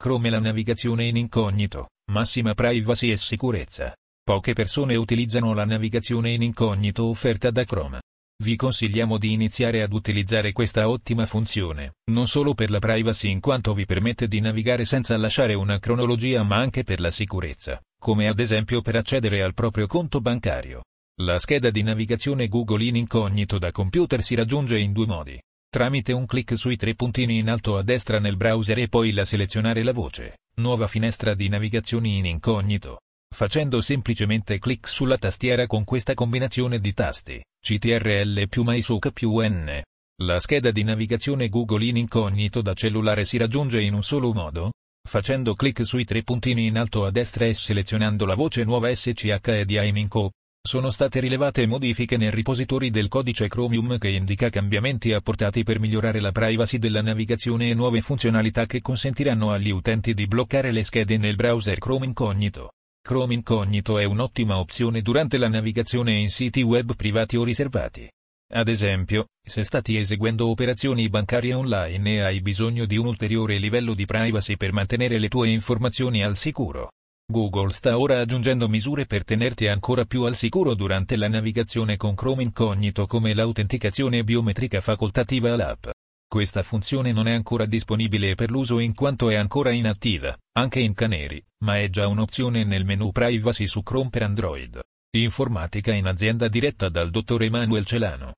Chrome la navigazione in incognito, massima privacy e sicurezza. Poche persone utilizzano la navigazione in incognito offerta da Chrome. Vi consigliamo di iniziare ad utilizzare questa ottima funzione, non solo per la privacy in quanto vi permette di navigare senza lasciare una cronologia ma anche per la sicurezza, come ad esempio per accedere al proprio conto bancario. La scheda di navigazione Google in incognito da computer si raggiunge in due modi. Tramite un clic sui tre puntini in alto a destra nel browser e poi la selezionare la voce, nuova finestra di navigazione in incognito. Facendo semplicemente clic sulla tastiera con questa combinazione di tasti, CTRL più MySoc più N. La scheda di navigazione Google in incognito da cellulare si raggiunge in un solo modo, facendo clic sui tre puntini in alto a destra e selezionando la voce nuova SCH di Aiminco. Sono state rilevate modifiche nel repository del codice Chromium che indica cambiamenti apportati per migliorare la privacy della navigazione e nuove funzionalità che consentiranno agli utenti di bloccare le schede nel browser Chrome Incognito. Chrome Incognito è un'ottima opzione durante la navigazione in siti web privati o riservati. Ad esempio, se stati eseguendo operazioni bancarie online e hai bisogno di un ulteriore livello di privacy per mantenere le tue informazioni al sicuro. Google sta ora aggiungendo misure per tenerti ancora più al sicuro durante la navigazione con Chrome Incognito come l'autenticazione biometrica facoltativa all'app. Questa funzione non è ancora disponibile per l'uso in quanto è ancora inattiva, anche in Canary, ma è già un'opzione nel menu Privacy su Chrome per Android. Informatica in azienda diretta dal dottor Emanuel Celano.